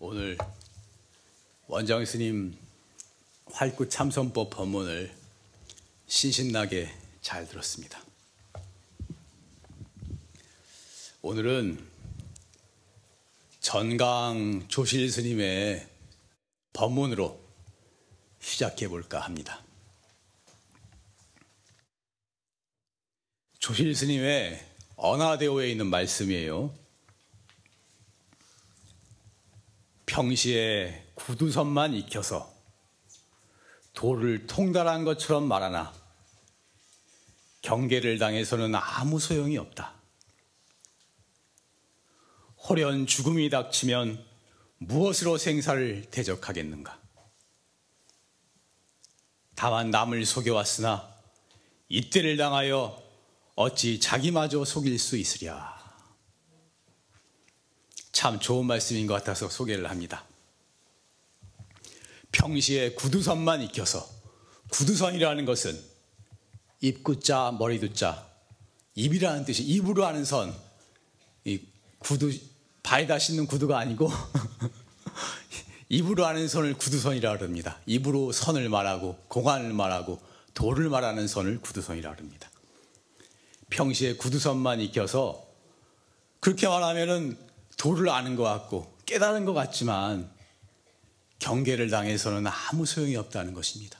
오늘 원장 스님 활구 참선법 법문을 신신나게 잘 들었습니다. 오늘은 전강 조실 스님의 법문으로 시작해 볼까 합니다. 조실 스님의 언하대오에 있는 말씀이에요. 평시에 구두선만 익혀서 도를 통달한 것처럼 말하나 경계를 당해서는 아무 소용이 없다. 호련 죽음이 닥치면 무엇으로 생사를 대적하겠는가? 다만 남을 속여왔으나 이때를 당하여 어찌 자기마저 속일 수 있으랴. 참 좋은 말씀인 것 같아서 소개를 합니다. 평시에 구두선만 익혀서 구두선이라는 것은 입구자 머리두자 입이라는 뜻이 입으로 하는 선, 이 구두 발에다 신는 구두가 아니고 입으로 하는 선을 구두선이라 그럽니다. 입으로 선을 말하고 공안을 말하고 도를 말하는 선을 구두선이라 그럽니다. 평시에 구두선만 익혀서 그렇게 말하면은 도를 아는 것 같고 깨달은 것 같지만 경계를 당해서는 아무 소용이 없다는 것입니다.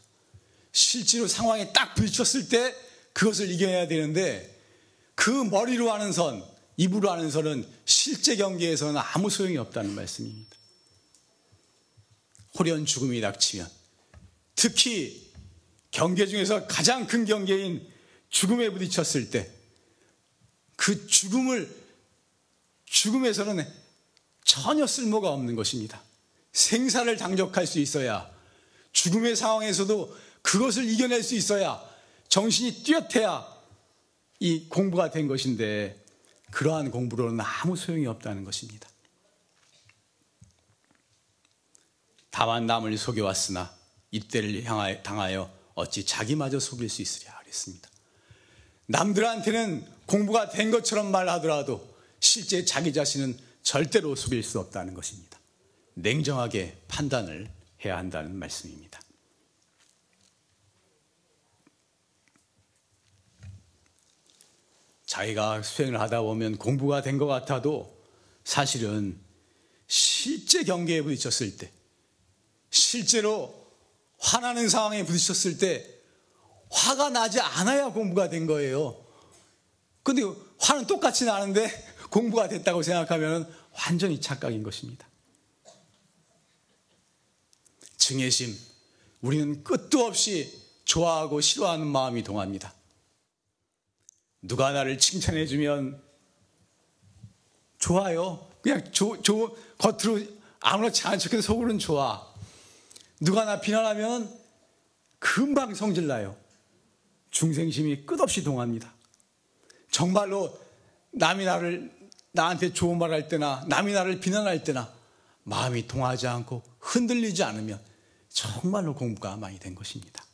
실제로 상황에 딱 부딪혔을 때 그것을 이겨내야 되는데 그 머리로 하는 선, 입으로 하는 선은 실제 경계에서는 아무 소용이 없다는 말씀입니다. 호련 죽음이 닥치면 특히 경계 중에서 가장 큰 경계인 죽음에 부딪혔을 때 그 죽음을 죽음에서는 전혀 쓸모가 없는 것입니다. 생사를 당적할 수 있어야 죽음의 상황에서도 그것을 이겨낼 수 있어야 정신이 뚜렷해야 이 공부가 된 것인데 그러한 공부로는 아무 소용이 없다는 것입니다. 다만 남을 속여왔으나 이때를 향하여 당하여 어찌 자기마저 속일 수 있으랴 그랬습니다. 남들한테는 공부가 된 것처럼 말하더라도 실제 자기 자신은 절대로 속일 수 없다는 것입니다. 냉정하게 판단을 해야 한다는 말씀입니다. 자기가 수행을 하다 보면 공부가 된 것 같아도 사실은 실제 경계에 부딪혔을 때, 실제로 화나는 상황에 부딪혔을 때, 화가 나지 않아야 공부가 된 거예요. 근데 화는 똑같이 나는데 공부가 됐다고 생각하면 완전히 착각인 것입니다. 증애심, 우리는 끝도 없이 좋아하고 싫어하는 마음이 동합니다. 누가 나를 칭찬해주면 좋아요. 그냥 조, 조, 겉으로 아무렇지 않은 척해도 속으로는 좋아. 누가 나 비난하면 금방 성질나요. 중생심이 끝없이 동합니다. 정말로 남이 나를 나한테 좋은 말 할 때나 남이 나를 비난할 때나 마음이 통하지 않고 흔들리지 않으면 정말로 공부가 많이 된 것입니다.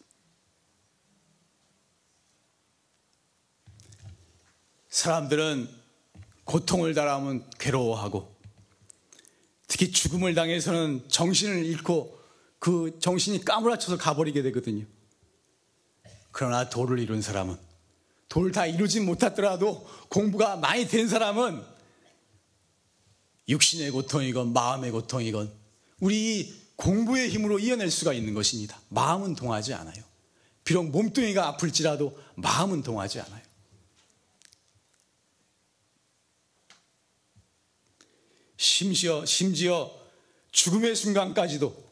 사람들은 고통을 당하면 괴로워하고 특히 죽음을 당해서는 정신을 잃고 그 정신이 까무라쳐서 가버리게 되거든요. 그러나 도를 이룬 사람은 도를 다 이루지 못하더라도 공부가 많이 된 사람은 육신의 고통이건 마음의 고통이건 우리 공부의 힘으로 이어낼 수가 있는 것입니다. 마음은 동하지 않아요. 비록 몸뚱이가 아플지라도 마음은 동하지 않아요. 심지어, 심지어 죽음의 순간까지도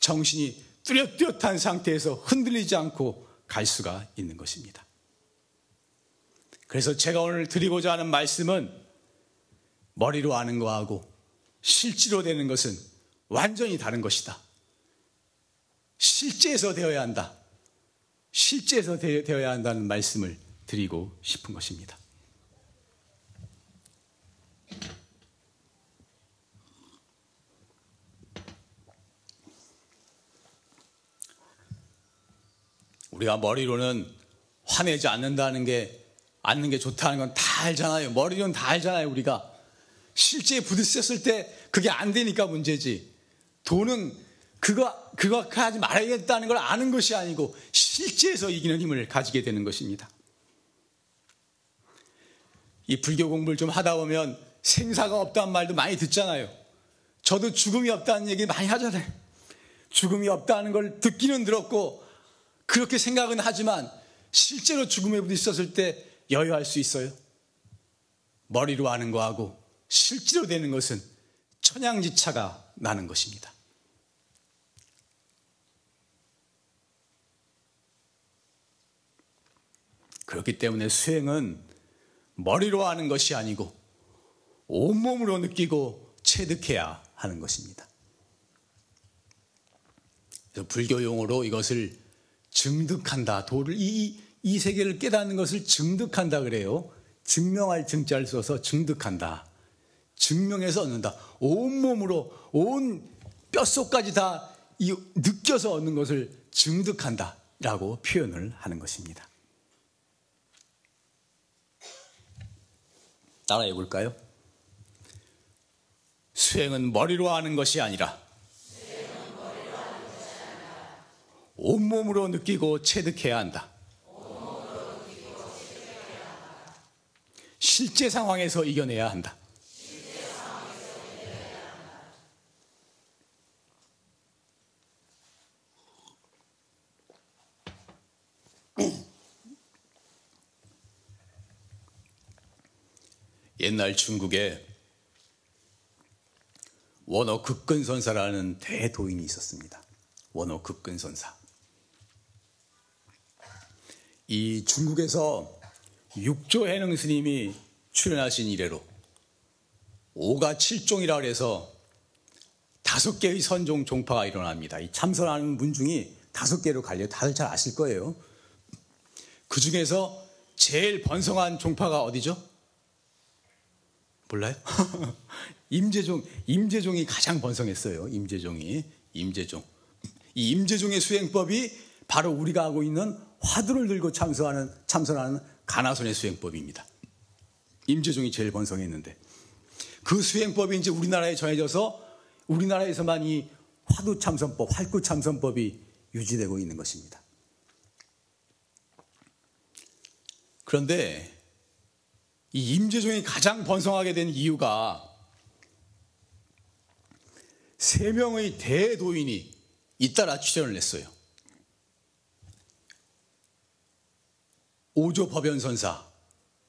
정신이 뚜렷뚜렷한 상태에서 흔들리지 않고 갈 수가 있는 것입니다. 그래서 제가 오늘 드리고자 하는 말씀은 머리로 아는 거하고 실제로 되는 것은 완전히 다른 것이다. 실제에서 되어야 한다. 실제에서 되 어야 한다는 말씀을 드리고 싶은 것입니다. 우리가 머리로는 화내지 않는다는 게 않는 게 좋다는 건 다 알잖아요. 머리로는 다 알잖아요, 우리가. 실제 부딪혔을 때 그게 안 되니까 문제지. 도는 그거 그거 하지 말아야겠다는 걸 아는 것이 아니고 실제에서 이기는 힘을 가지게 되는 것입니다. 이 불교 공부를 좀 하다 보면 생사가 없다는 말도 많이 듣잖아요. 저도 죽음이 없다는 얘기 많이 하잖아요. 죽음이 없다는 걸 듣기는 들었고 그렇게 생각은 하지만 실제로 죽음에 부딪혔을 때 여유할 수 있어요. 머리로 아는 거하고 실제로 되는 것은 천양지차가 나는 것입니다. 그렇기 때문에 수행은 머리로 하는 것이 아니고 온몸으로 느끼고 체득해야 하는 것입니다. 그래서 불교 용어로 이것을 증득한다. 도를 이, 이 세계를 깨닫는 것을 증득한다 그래요. 증명할 증자를 써서 증득한다. 증명해서 얻는다. 온 몸으로 온 뼛속까지 다 느껴서 얻는 것을 증득한다라고 표현을 하는 것입니다. 따라해 볼까요? 수행은 머리로 하는 것이 아니라 온몸으로 느끼고 체득해야 한다. 실제 상황에서 이겨내야 한다. 옛날 중국에 원어 극근선사라는 대도인이 있었습니다. 원어 극근선사. 이 중국에서 육조 해능 스님이 출연하신 이래로 오가 칠종이라 그래서 다섯 개의 선종 종파가 일어납니다. 이 참선하는 문 중이 다섯 개로 갈려요. 다들 잘 아실 거예요. 그 중에서 제일 번성한 종파가 어디죠? 몰라요? 임재종, 임재종이 가장 번성했어요. 임재종이. 임재종. 이 임재종의 수행법이 바로 우리가 하고 있는 화두를 들고 참선하는, 참선하는 가나손의 수행법입니다. 임재종이 제일 번성했는데. 그 수행법이 이제 우리나라에 전해져서 우리나라에서만 이 화두 참선법, 활구 참선법이 유지되고 있는 것입니다. 그런데 이 임재종이 가장 번성하게 된 이유가 세 명의 대도인이 잇따라 출연을 했어요. 오조 법연 선사,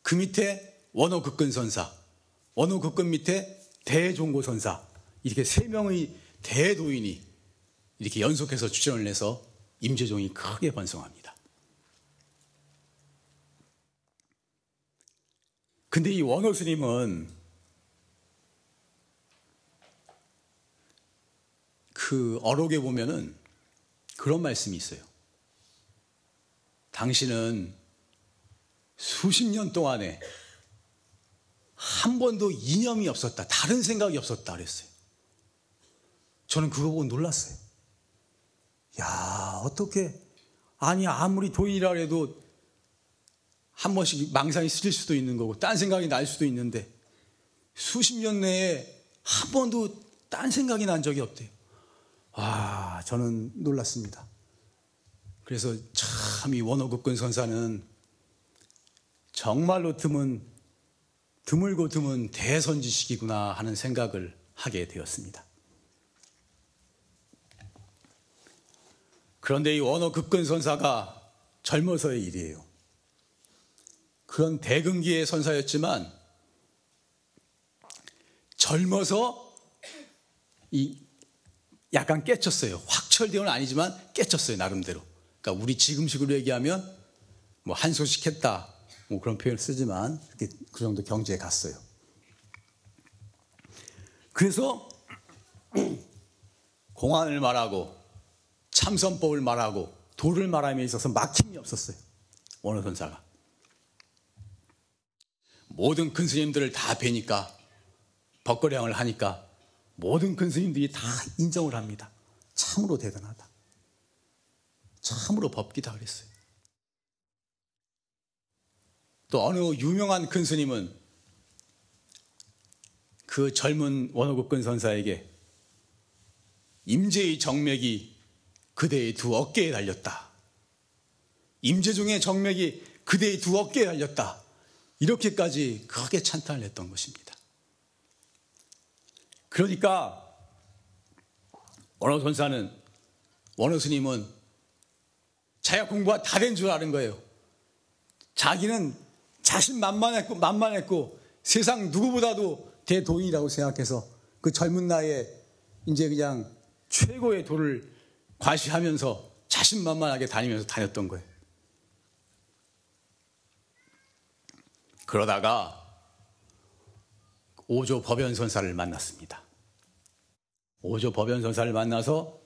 그 밑에 원어극근 선사, 원어극근 밑에 대종고 선사, 이렇게 세 명의 대도인이 이렇게 연속해서 출연을 해서 임재종이 크게 번성합니다. 근데 이 원호 스님은 그 어록에 보면은 그런 말씀이 있어요. 당신은 수십 년 동안에 한 번도 이념이 없었다. 다른 생각이 없었다. 그랬어요. 저는 그거 보고 놀랐어요. 야, 어떻게, 아니, 아무리 도인이라 해도 한 번씩 망상이 스칠 수도 있는 거고, 딴 생각이 날 수도 있는데, 수십 년 내에 한 번도 딴 생각이 난 적이 없대요. 와, 저는 놀랐습니다. 그래서 참 이 원어급근 선사는 정말로 드문, 드물고 드문 대선지식이구나 하는 생각을 하게 되었습니다. 그런데 이 원어 급근 선사가 젊어서의 일이에요. 그런 대근기의 선사였지만 젊어서 이 약간 깨쳤어요. 확철대은 아니지만 깨쳤어요 나름대로. 그러니까 우리 지금식으로 얘기하면 뭐 한소식 했다 뭐 그런 표현을 쓰지만 그 정도 경지에 갔어요. 그래서 공안을 말하고 참선법을 말하고 도를 말함에 있어서 막힘이 없었어요. 원어선사가. 모든 큰 스님들을 다 뵈니까 법거량을 하니까 모든 큰 스님들이 다 인정을 합니다. 참으로 대단하다. 참으로 법기다 그랬어요. 또 어느 유명한 큰 스님은 그 젊은 원어국근 선사에게 임재의 정맥이 그대의 두 어깨에 달렸다. 임재중의 정맥이 그대의 두 어깨에 달렸다. 이렇게까지 크게 찬탄을 했던 것입니다. 그러니까 원어 선사는 원어 스님은 자기가 공부가 다 된 줄 아는 거예요. 자기는 자신 만만했고 만만했고 세상 누구보다도 대도인이라고 생각해서 그 젊은 나이에 이제 그냥 최고의 도를 과시하면서 자신만만하게 다니면서 다녔던 거예요. 그러다가 오조 법연선사를 만났습니다. 오조 법연선사를 만나서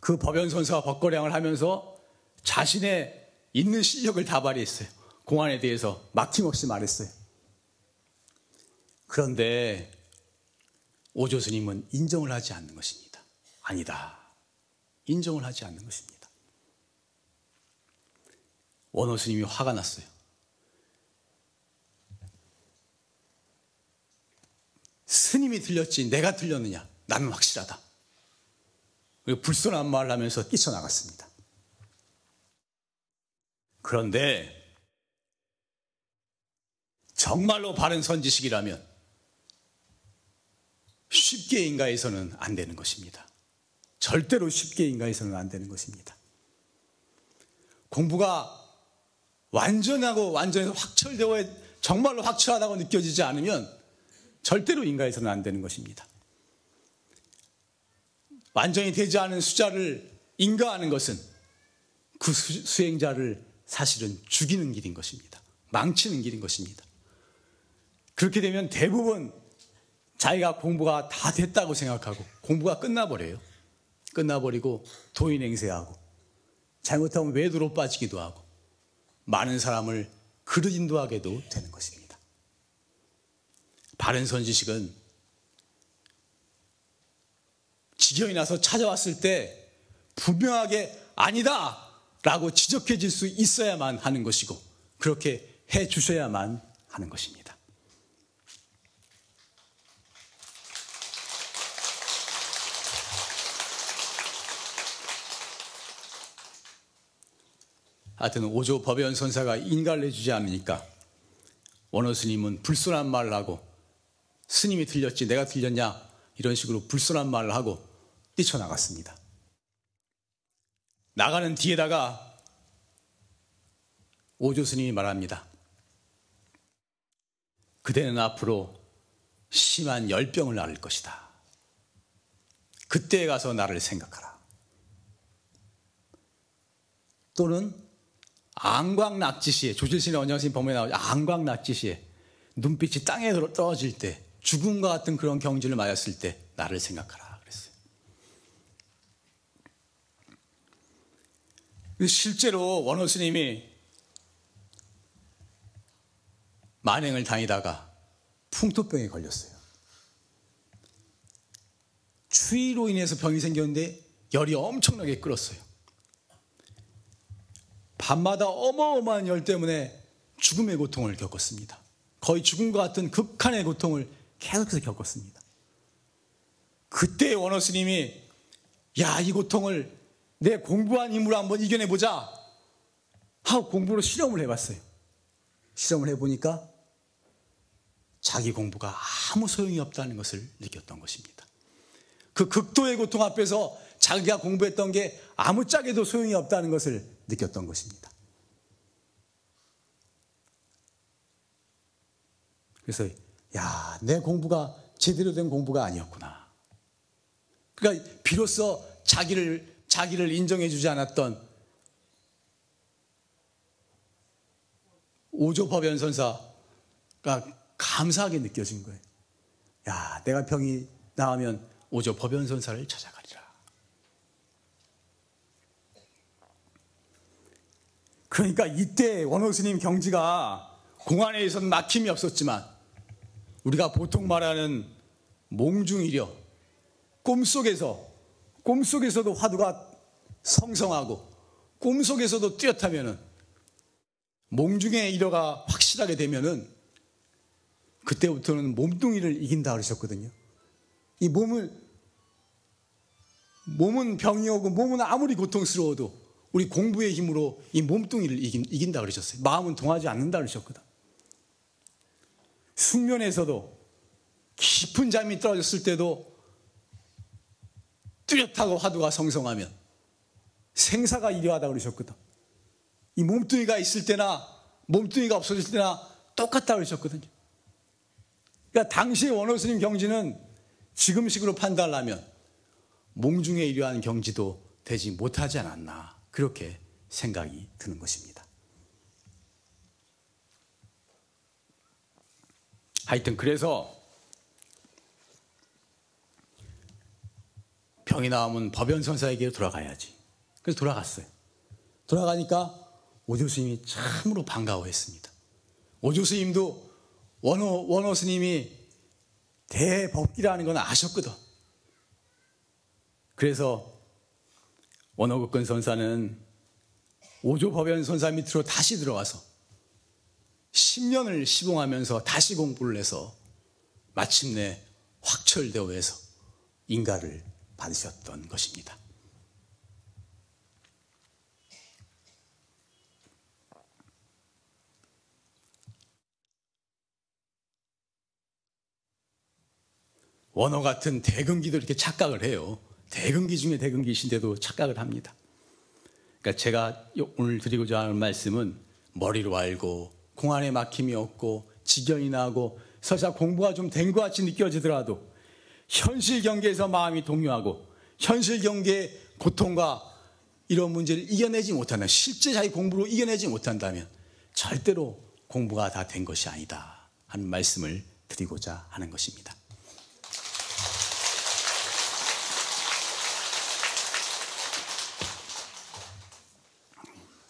그 법연선사와 법거량을 하면서 자신의 있는 실력을 다 발휘했어요. 공안에 대해서 막힘없이 말했어요. 그런데 오조 스님은 인정을 하지 않는 것입니다. 아니다. 인정을 하지 않는 것입니다. 원호 스님이 화가 났어요. 스님이 들렸지 내가 들렸느냐? 나는 확실하다. 불손한 말을 하면서 뛰쳐나갔습니다. 그런데 정말로 바른 선지식이라면 쉽게 인가해서는 안 되는 것입니다. 절대로 쉽게 인가해서는 안 되는 것입니다. 공부가 완전하고 완전히 확철되어 정말로 확철하다고 느껴지지 않으면 절대로 인가해서는 안 되는 것입니다. 완전히 되지 않은 숫자를 인가하는 것은 그 수행자를 사실은 죽이는 길인 것입니다. 망치는 길인 것입니다. 그렇게 되면 대부분 자기가 공부가 다 됐다고 생각하고 공부가 끝나버려요. 끝나버리고 도인 행세하고 잘못하면 외도로 빠지기도 하고 많은 사람을 그릇 인도하게도 되는 것입니다. 바른 선지식은 지경이 나서 찾아왔을 때 분명하게 아니다! 라고 지적해질 수 있어야만 하는 것이고 그렇게 해 주셔야만 하는 것입니다. 하여튼 오조 법연 선사가 인가를 해주지 않으니까 원어 스님은 불순한 말을 하고 스님이 들렸지 내가 들렸냐 이런 식으로 불순한 말을 하고 뛰쳐나갔습니다. 나가는 뒤에다가 오조 스님이 말합니다. 그대는 앞으로 심한 열병을 앓을 것이다. 그때에 가서 나를 생각하라. 또는 안광낙지시에 조실신의 원장신 법문에 나오죠. 안광낙지시에 눈빛이 땅에 떨어질 때 죽음과 같은 그런 경지를 맞았을 때 나를 생각하라 그랬어요. 실제로 원호 스님이 만행을 다니다가 풍토병에 걸렸어요. 추위로 인해서 병이 생겼는데 열이 엄청나게 끓었어요. 밤마다 어마어마한 열 때문에 죽음의 고통을 겪었습니다. 거의 죽음과 같은 극한의 고통을 계속해서 겪었습니다. 그때 원어 스님이 야, 이 고통을 내 공부한 힘으로 한번 이겨내보자 하고 공부로 실험을 해봤어요. 실험을 해보니까 자기 공부가 아무 소용이 없다는 것을 느꼈던 것입니다. 그 극도의 고통 앞에서 자기가 공부했던 게 아무짝에도 소용이 없다는 것을 느꼈던 것입니다. 그래서 야, 내 공부가 제대로 된 공부가 아니었구나. 그러니까 비로소 자기를 자기를 인정해 주지 않았던 오조법연 선사가 감사하게 느껴진 거예요. 야, 내가 병이 나으면 오조법연 선사를 찾아가리라. 그러니까 이때 원호 스님 경지가 공안에 있어서 막힘이 없었지만 우리가 보통 말하는 몽중이려 꿈속에서 꿈속에서도 화두가 성성하고 꿈속에서도 뚜렷하면은 몽중의 일어가 확실하게 되면은 그때부터는 몸뚱이를 이긴다 그러셨거든요. 이 몸을 몸은 병이 오고 몸은 아무리 고통스러워도 우리 공부의 힘으로 이 몸뚱이를 이긴, 이긴다 그러셨어요. 마음은 동하지 않는다 그러셨거든. 숙면에서도 깊은 잠이 떨어졌을 때도 뚜렷하고 화두가 성성하면 생사가 이려하다 그러셨거든. 이 몸뚱이가 있을 때나 몸뚱이가 없어질 때나 똑같다 그러셨거든요. 그러니까 당시의 원호스님 경지는 지금식으로 판단하면 몽중에 이러한 경지도 되지 못하지 않았나 그렇게 생각이 드는 것입니다. 하여튼 그래서 병이 나오면 법연선사에게 돌아가야지. 그래서 돌아갔어요. 돌아가니까 오조 스님이 참으로 반가워했습니다. 오조 스님도 원호, 원호 스님이 대법기라는 건 아셨거든. 그래서 원호국근 선사는 오조 법연 선사 밑으로 다시 들어와서 10년을 시봉하면서 다시 공부를 해서 마침내 확철대오에서 인가를 받으셨던 것입니다. 원어 같은 대금기도 이렇게 착각을 해요. 대금기 중에 대금기신데도 착각을 합니다. 그러니까 제가 오늘 드리고자 하는 말씀은 머리로 알고 공안에 막힘이 없고 지견이 나고 설사 공부가 좀 된 것 같이 느껴지더라도 현실 경계에서 마음이 동요하고 현실 경계의 고통과 이런 문제를 이겨내지 못한다. 실제 자기 공부로 이겨내지 못한다면 절대로 공부가 다 된 것이 아니다 하는 말씀을 드리고자 하는 것입니다.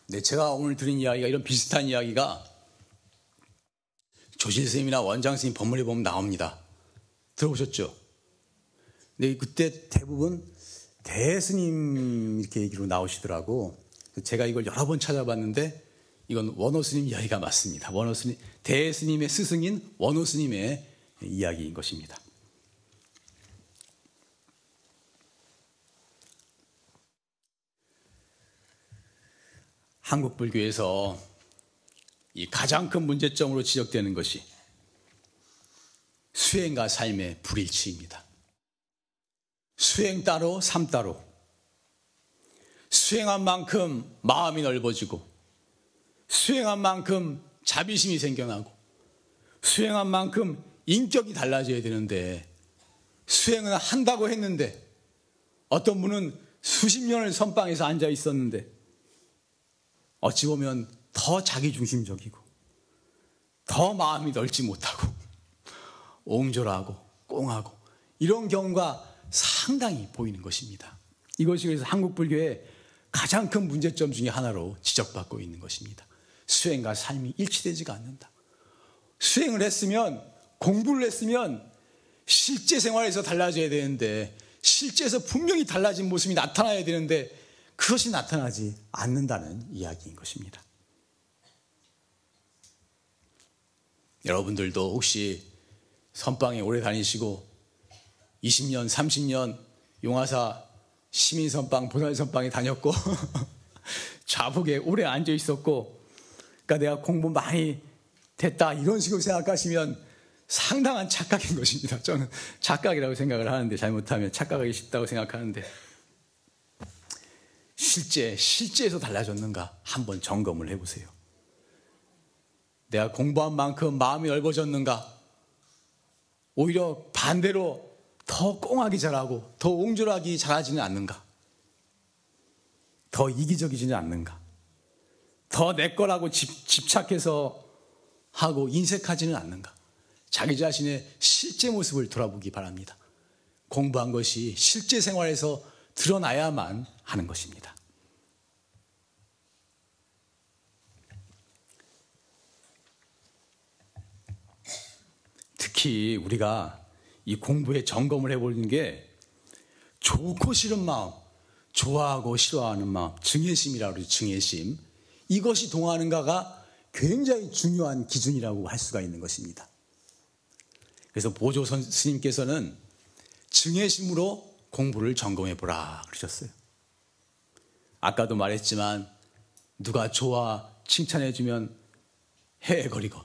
네, 제가 오늘 드린 이야기가 이런 비슷한 이야기가 조실 스님이나 원장 스님 법문에 보면 나옵니다. 들어보셨죠? 근데 그때 대부분 대스님 이렇게 얘기로 나오시더라고. 제가 이걸 여러 번 찾아봤는데 이건 원호 스님 이야기가 맞습니다. 원호 스님, 대스님의 스승인 원호 스님의 이야기인 것입니다. 한국 불교에서 이 가장 큰 문제점으로 지적되는 것이 수행과 삶의 불일치입니다. 수행 따로, 삶 따로. 수행한 만큼 마음이 넓어지고, 수행한 만큼 자비심이 생겨나고, 수행한 만큼 인격이 달라져야 되는데, 수행은 한다고 했는데, 어떤 분은 수십 년을 선방에서 앉아 있었는데, 어찌 보면 더 자기중심적이고 더 마음이 넓지 못하고 옹졸하고 꽁하고 이런 경우가 상당히 보이는 것입니다. 이것이 그래서 한국 불교의 가장 큰 문제점 중의 하나로 지적받고 있는 것입니다. 수행과 삶이 일치되지가 않는다. 수행을 했으면 공부를 했으면 실제 생활에서 달라져야 되는데 실제에서 분명히 달라진 모습이 나타나야 되는데 그것이 나타나지 않는다는 이야기인 것입니다. 여러분들도 혹시 선방에 오래 다니시고 20년, 30년 용화사 시민선방, 보살선방에 다녔고 좌북에 오래 앉아 있었고 그러니까 내가 공부 많이 됐다 이런 식으로 생각하시면 상당한 착각인 것입니다. 저는 착각이라고 생각을 하는데 잘못하면 착각하기 쉽다고 생각하는데 실제, 실제에서 달라졌는가 한번 점검을 해보세요. 내가 공부한 만큼 마음이 넓어졌는가? 오히려 반대로 더 꽁하기 잘하고 더 옹졸하기 잘하지는 않는가? 더 이기적이지는 않는가? 더 내 거라고 집, 집착해서 하고 인색하지는 않는가? 자기 자신의 실제 모습을 돌아보기 바랍니다. 공부한 것이 실제 생활에서 드러나야만 하는 것입니다. 특히 우리가 이 공부에 점검을 해보는 게 좋고 싫은 마음, 좋아하고 싫어하는 마음, 증예심이라고 그러죠. 증예심. 이것이 동하는가가 굉장히 중요한 기준이라고 할 수가 있는 것입니다. 그래서 보조 스님께서는 증예심으로 공부를 점검해 보라 그러셨어요. 아까도 말했지만 누가 좋아 칭찬해 주면 해거리고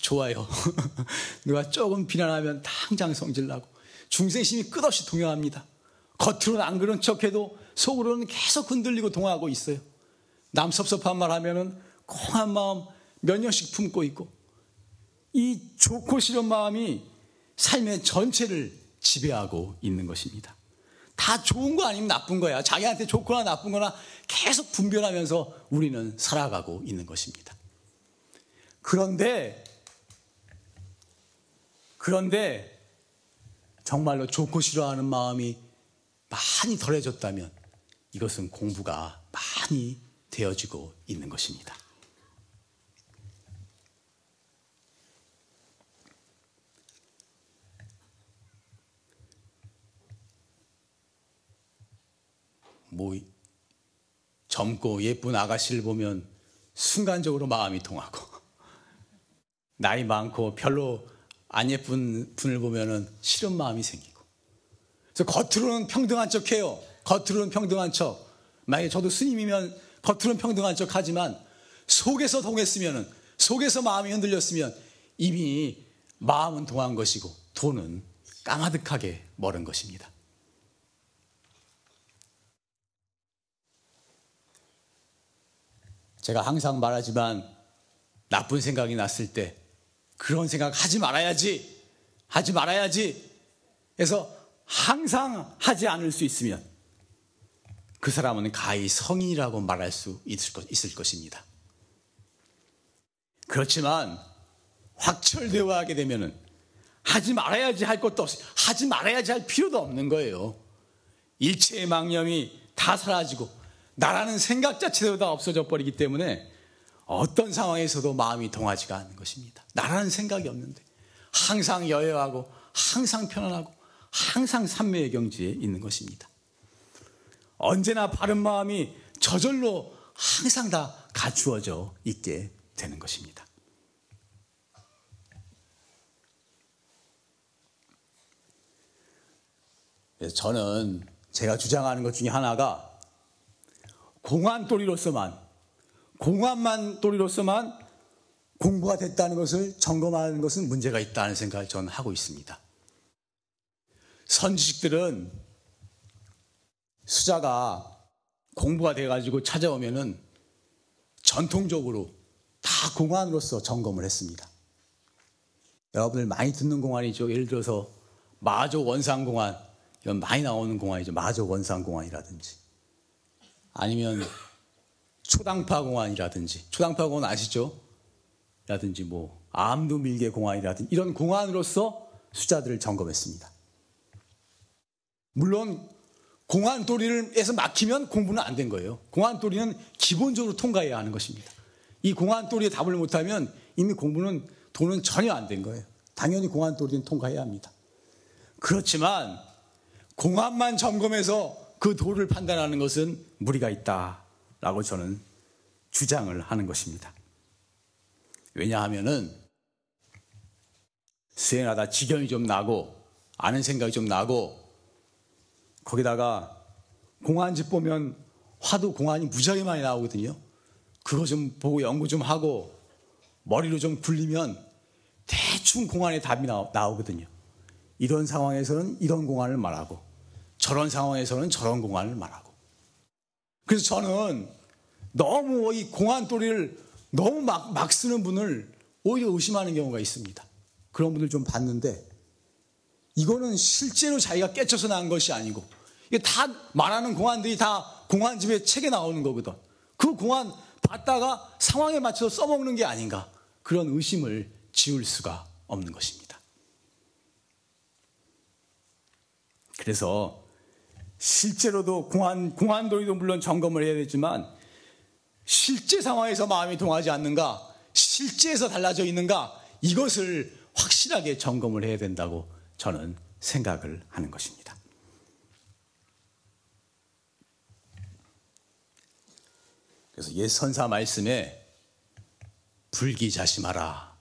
좋아요. 누가 조금 비난하면 당장 성질나고 중생심이 끝없이 동요합니다. 겉으로는 안 그런 척해도 속으로는 계속 흔들리고 동하고 있어요. 남 섭섭한 말 하면은 공한 마음 몇 년씩 품고 있고 이 좋고 싫은 마음이 삶의 전체를 지배하고 있는 것입니다. 다 좋은 거 아니면 나쁜 거야. 자기한테 좋거나 나쁜 거나 계속 분별하면서 우리는 살아가고 있는 것입니다. 그런데, 그런데 정말로 좋고 싫어하는 마음이 많이 덜해졌다면 이것은 공부가 많이 되어지고 있는 것입니다. 뭐 젊고 예쁜 아가씨를 보면 순간적으로 마음이 통하고 나이 많고 별로 안 예쁜 분을 보면은 싫은 마음이 생기고 그래서 겉으로는 평등한 척 해요. 겉으로는 평등한 척. 만약에 저도 스님이면 겉으로는 평등한 척 하지만 속에서 동했으면은 속에서 마음이 흔들렸으면 이미 마음은 동한 것이고 돈은 까마득하게 멀은 것입니다. 제가 항상 말하지만 나쁜 생각이 났을 때 그런 생각 하지 말아야지. 하지 말아야지. 해서 항상 하지 않을 수 있으면 그 사람은 가히 성인이라고 말할 수 있을, 것입니다. 그렇지만 확철대오하게 되면은 하지 말아야지 할 것도 없이 하지 말아야지 할 필요도 없는 거예요. 일체의 망념이 다 사라지고 나라는 생각 자체도 다 없어져 버리기 때문에 어떤 상황에서도 마음이 동하지가 않는 것입니다. 나라는 생각이 없는데 항상 여여하고 항상 편안하고 항상 삼매의 경지에 있는 것입니다. 언제나 바른 마음이 저절로 항상 다 갖추어져 있게 되는 것입니다. 저는 제가 주장하는 것 중에 하나가 공안돌이로서만 공안만 돌이로서만 공부가 됐다는 것을 점검하는 것은 문제가 있다는 생각을 저는 하고 있습니다. 선지식들은 수자가 공부가 돼가지고 찾아오면은 전통적으로 다 공안으로서 점검을 했습니다. 여러분들 많이 듣는 공안이죠. 예를 들어서 마조 원상 공안 이런 많이 나오는 공안이죠. 마조 원상 공안이라든지 아니면 초당파 공안이라든지 초당파 공안 아시죠? 라든지 뭐 암두 밀개 공안이라든지 이런 공안으로서 숫자들을 점검했습니다. 물론 공안 도리를에서 막히면 공부는 안 된 거예요. 공안 도리는 기본적으로 통과해야 하는 것입니다. 이 공안 도리에 답을 못하면 이미 공부는 도는 전혀 안 된 거예요. 당연히 공안 도리는 통과해야 합니다. 그렇지만 공안만 점검해서 그 도를 판단하는 것은 무리가 있다 라고 저는 주장을 하는 것입니다. 왜냐하면은 수행하다 지경이 좀 나고 아는 생각이 좀 나고 거기다가 공안집 보면 화도 공안이 무지하게 많이 나오거든요. 그거 좀 보고 연구 좀 하고 머리로 좀 굴리면 대충 공안의 답이 나오, 나오거든요. 이런 상황에서는 이런 공안을 말하고 저런 상황에서는 저런 공안을 말하고. 그래서 저는 너무 이 공안 도리를 너무 막, 막 쓰는 분을 오히려 의심하는 경우가 있습니다. 그런 분들 좀 봤는데 이거는 실제로 자기가 깨쳐서 난 것이 아니고 이게 다 말하는 공안들이 다 공안집에 책에 나오는 거거든. 그 공안 봤다가 상황에 맞춰서 써먹는 게 아닌가 그런 의심을 지울 수가 없는 것입니다. 그래서 실제로도 공안, 공안도리도 물론 점검을 해야 되지만 실제 상황에서 마음이 동하지 않는가, 실제에서 달라져 있는가, 이것을 확실하게 점검을 해야 된다고 저는 생각을 하는 것입니다. 그래서 옛 선사 말씀에 불기자심하라.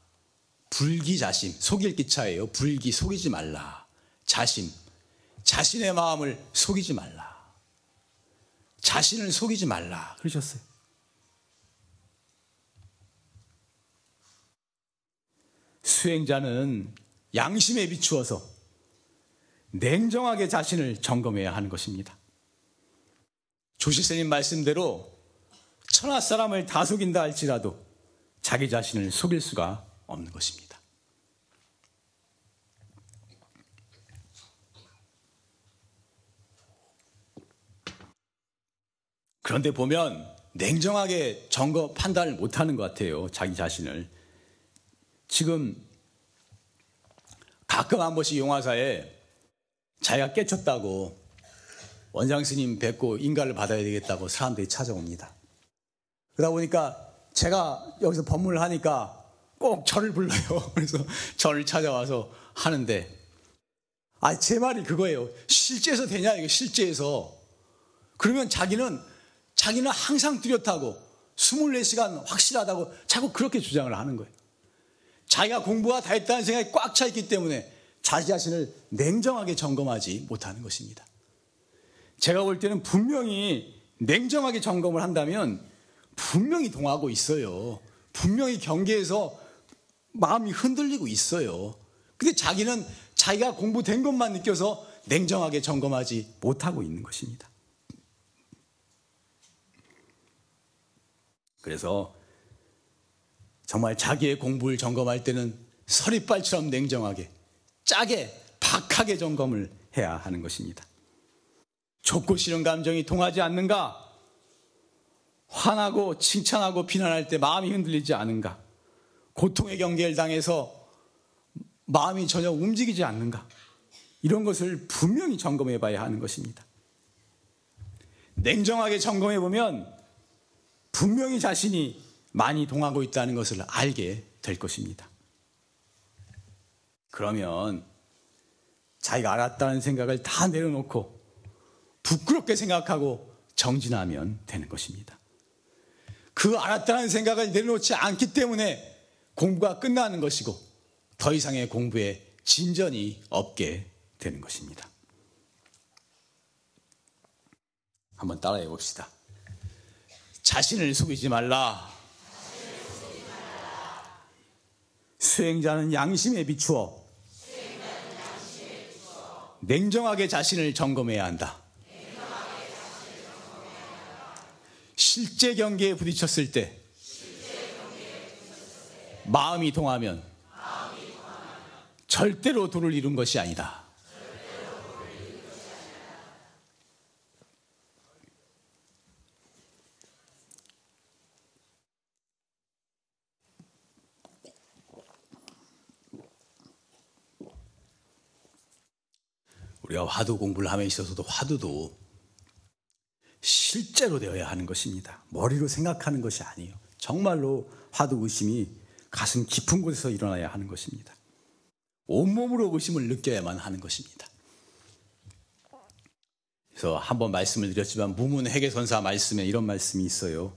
불기자심, 속일 기차예요. 불기 속이지 말라. 자심, 자신의 마음을 속이지 말라. 자신을 속이지 말라. 그러셨어요. 수행자는 양심에 비추어서 냉정하게 자신을 점검해야 하는 것입니다. 조실스님 말씀대로 천하 사람을 다 속인다 할지라도 자기 자신을 속일 수가 없는 것입니다. 그런데 보면 냉정하게 점거 판단을 못하는 것 같아요. 자기 자신을. 지금 가끔 한 번씩 용화사에 자기가 깨쳤다고 원장 스님 뵙고 인가를 받아야 되겠다고 사람들이 찾아옵니다. 그러다 보니까 제가 여기서 법문을 하니까 꼭 저를 불러요. 그래서 저를 찾아와서 하는데, 아, 제 말이 그거예요. 실제에서 되냐, 이거 실제에서. 그러면 자기는, 자기는 항상 뚜렷하고 24시간 확실하다고 자꾸 그렇게 주장을 하는 거예요. 자기가 공부가 다 했다는 생각이 꽉 차 있기 때문에 자기 자신을 냉정하게 점검하지 못하는 것입니다. 제가 볼 때는 분명히 냉정하게 점검을 한다면 분명히 동하고 있어요. 분명히 경계에서 마음이 흔들리고 있어요. 근데 자기는 자기가 공부된 것만 느껴서 냉정하게 점검하지 못하고 있는 것입니다. 그래서 정말 자기의 공부를 점검할 때는 서리빨처럼 냉정하게, 짜게, 박하게 점검을 해야 하는 것입니다. 좋고 싫은 감정이 동하지 않는가? 화나고 칭찬하고 비난할 때 마음이 흔들리지 않은가? 고통의 경계를 당해서 마음이 전혀 움직이지 않는가? 이런 것을 분명히 점검해 봐야 하는 것입니다. 냉정하게 점검해 보면 분명히 자신이 많이 동하고 있다는 것을 알게 될 것입니다. 그러면 자기가 알았다는 생각을 다 내려놓고 부끄럽게 생각하고 정진하면 되는 것입니다. 그 알았다는 생각을 내려놓지 않기 때문에 공부가 끝나는 것이고 더 이상의 공부에 진전이 없게 되는 것입니다. 한번 따라해 봅시다. 자신을 속이지 말라. 수행자는 양심에 비추어 냉정하게 자신을 점검해야 한다. 실제 경계에 부딪혔을 때 마음이 동하면 절대로 도를 이룬 것이 아니다. 우리가 화두 공부를 함에 있어서도 화두도 실제로 되어야 하는 것입니다. 머리로 생각하는 것이 아니에요. 정말로 화두 의심이 가슴 깊은 곳에서 일어나야 하는 것입니다. 온몸으로 의심을 느껴야만 하는 것입니다. 그래서 한번 말씀을 드렸지만 무문회계선사 말씀에 이런 말씀이 있어요.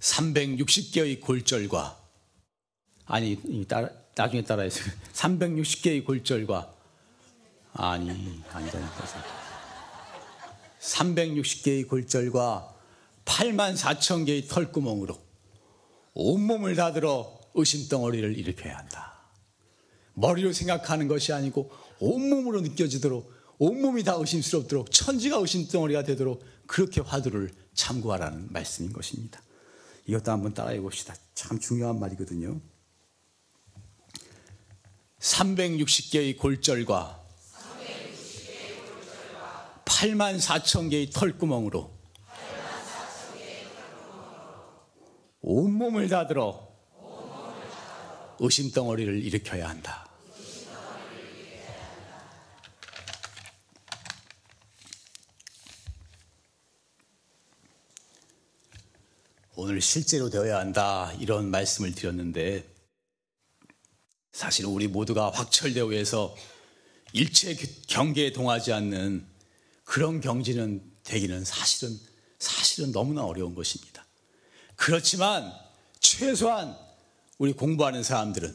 360개의 골절과 아니 따라, 나중에 따라해서 360개의 골절과 아니, 아니다니까. 360개의 골절과 8만 4천 개의 털구멍으로 온몸을 다들어 의심덩어리를 일으켜야 한다. 머리로 생각하는 것이 아니고 온몸으로 느껴지도록 온몸이 다 의심스럽도록 천지가 의심덩어리가 되도록 그렇게 화두를 참고하라는 말씀인 것입니다. 이것도 한번 따라해 봅시다. 참 중요한 말이거든요. 360개의 골절과 8만 4천 개의 털구멍으로 온몸을 다 들어 의심덩어리를 일으켜야 한다. 오늘 실제로 되어야 한다 이런 말씀을 드렸는데 사실 우리 모두가 확철대오에서 일체 경계에 동하지 않는 그런 경지는 되기는 사실은 사실은 너무나 어려운 것입니다. 그렇지만 최소한 우리 공부하는 사람들은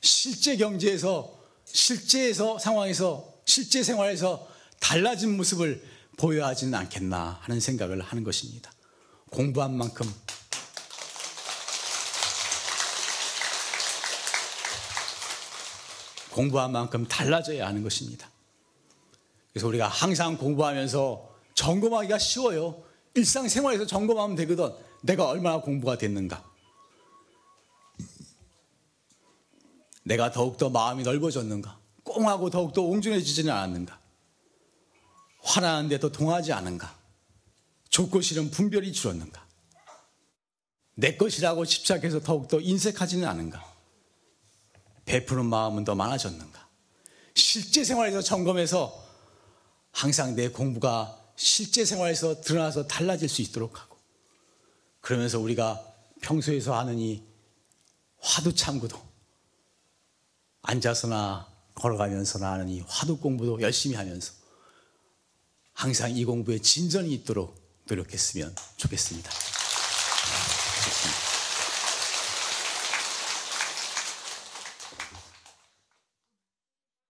실제 경제에서 실제에서 상황에서 실제 생활에서 달라진 모습을 보여야 하지는 않겠나 하는 생각을 하는 것입니다. 공부한 만큼 공부한 만큼 달라져야 하는 것입니다. 그래서 우리가 항상 공부하면서 점검하기가 쉬워요. 일상생활에서 점검하면 되거든. 내가 얼마나 공부가 됐는가. 내가 더욱더 마음이 넓어졌는가. 꽁하고 더욱더 옹중해지지는 않았는가. 화나는데 더 동하지 않은가. 좋고 싫은 분별이 줄었는가. 내 것이라고 집착해서 더욱더 인색하지는 않은가. 베푸는 마음은 더 많아졌는가. 실제 생활에서 점검해서 항상 내 공부가 실제 생활에서 드러나서 달라질 수 있도록 하고 그러면서 우리가 평소에서 하는 이 화두 참고도 앉아서나 걸어가면서나 하는 이 화두 공부도 열심히 하면서 항상 이 공부에 진전이 있도록 노력했으면 좋겠습니다.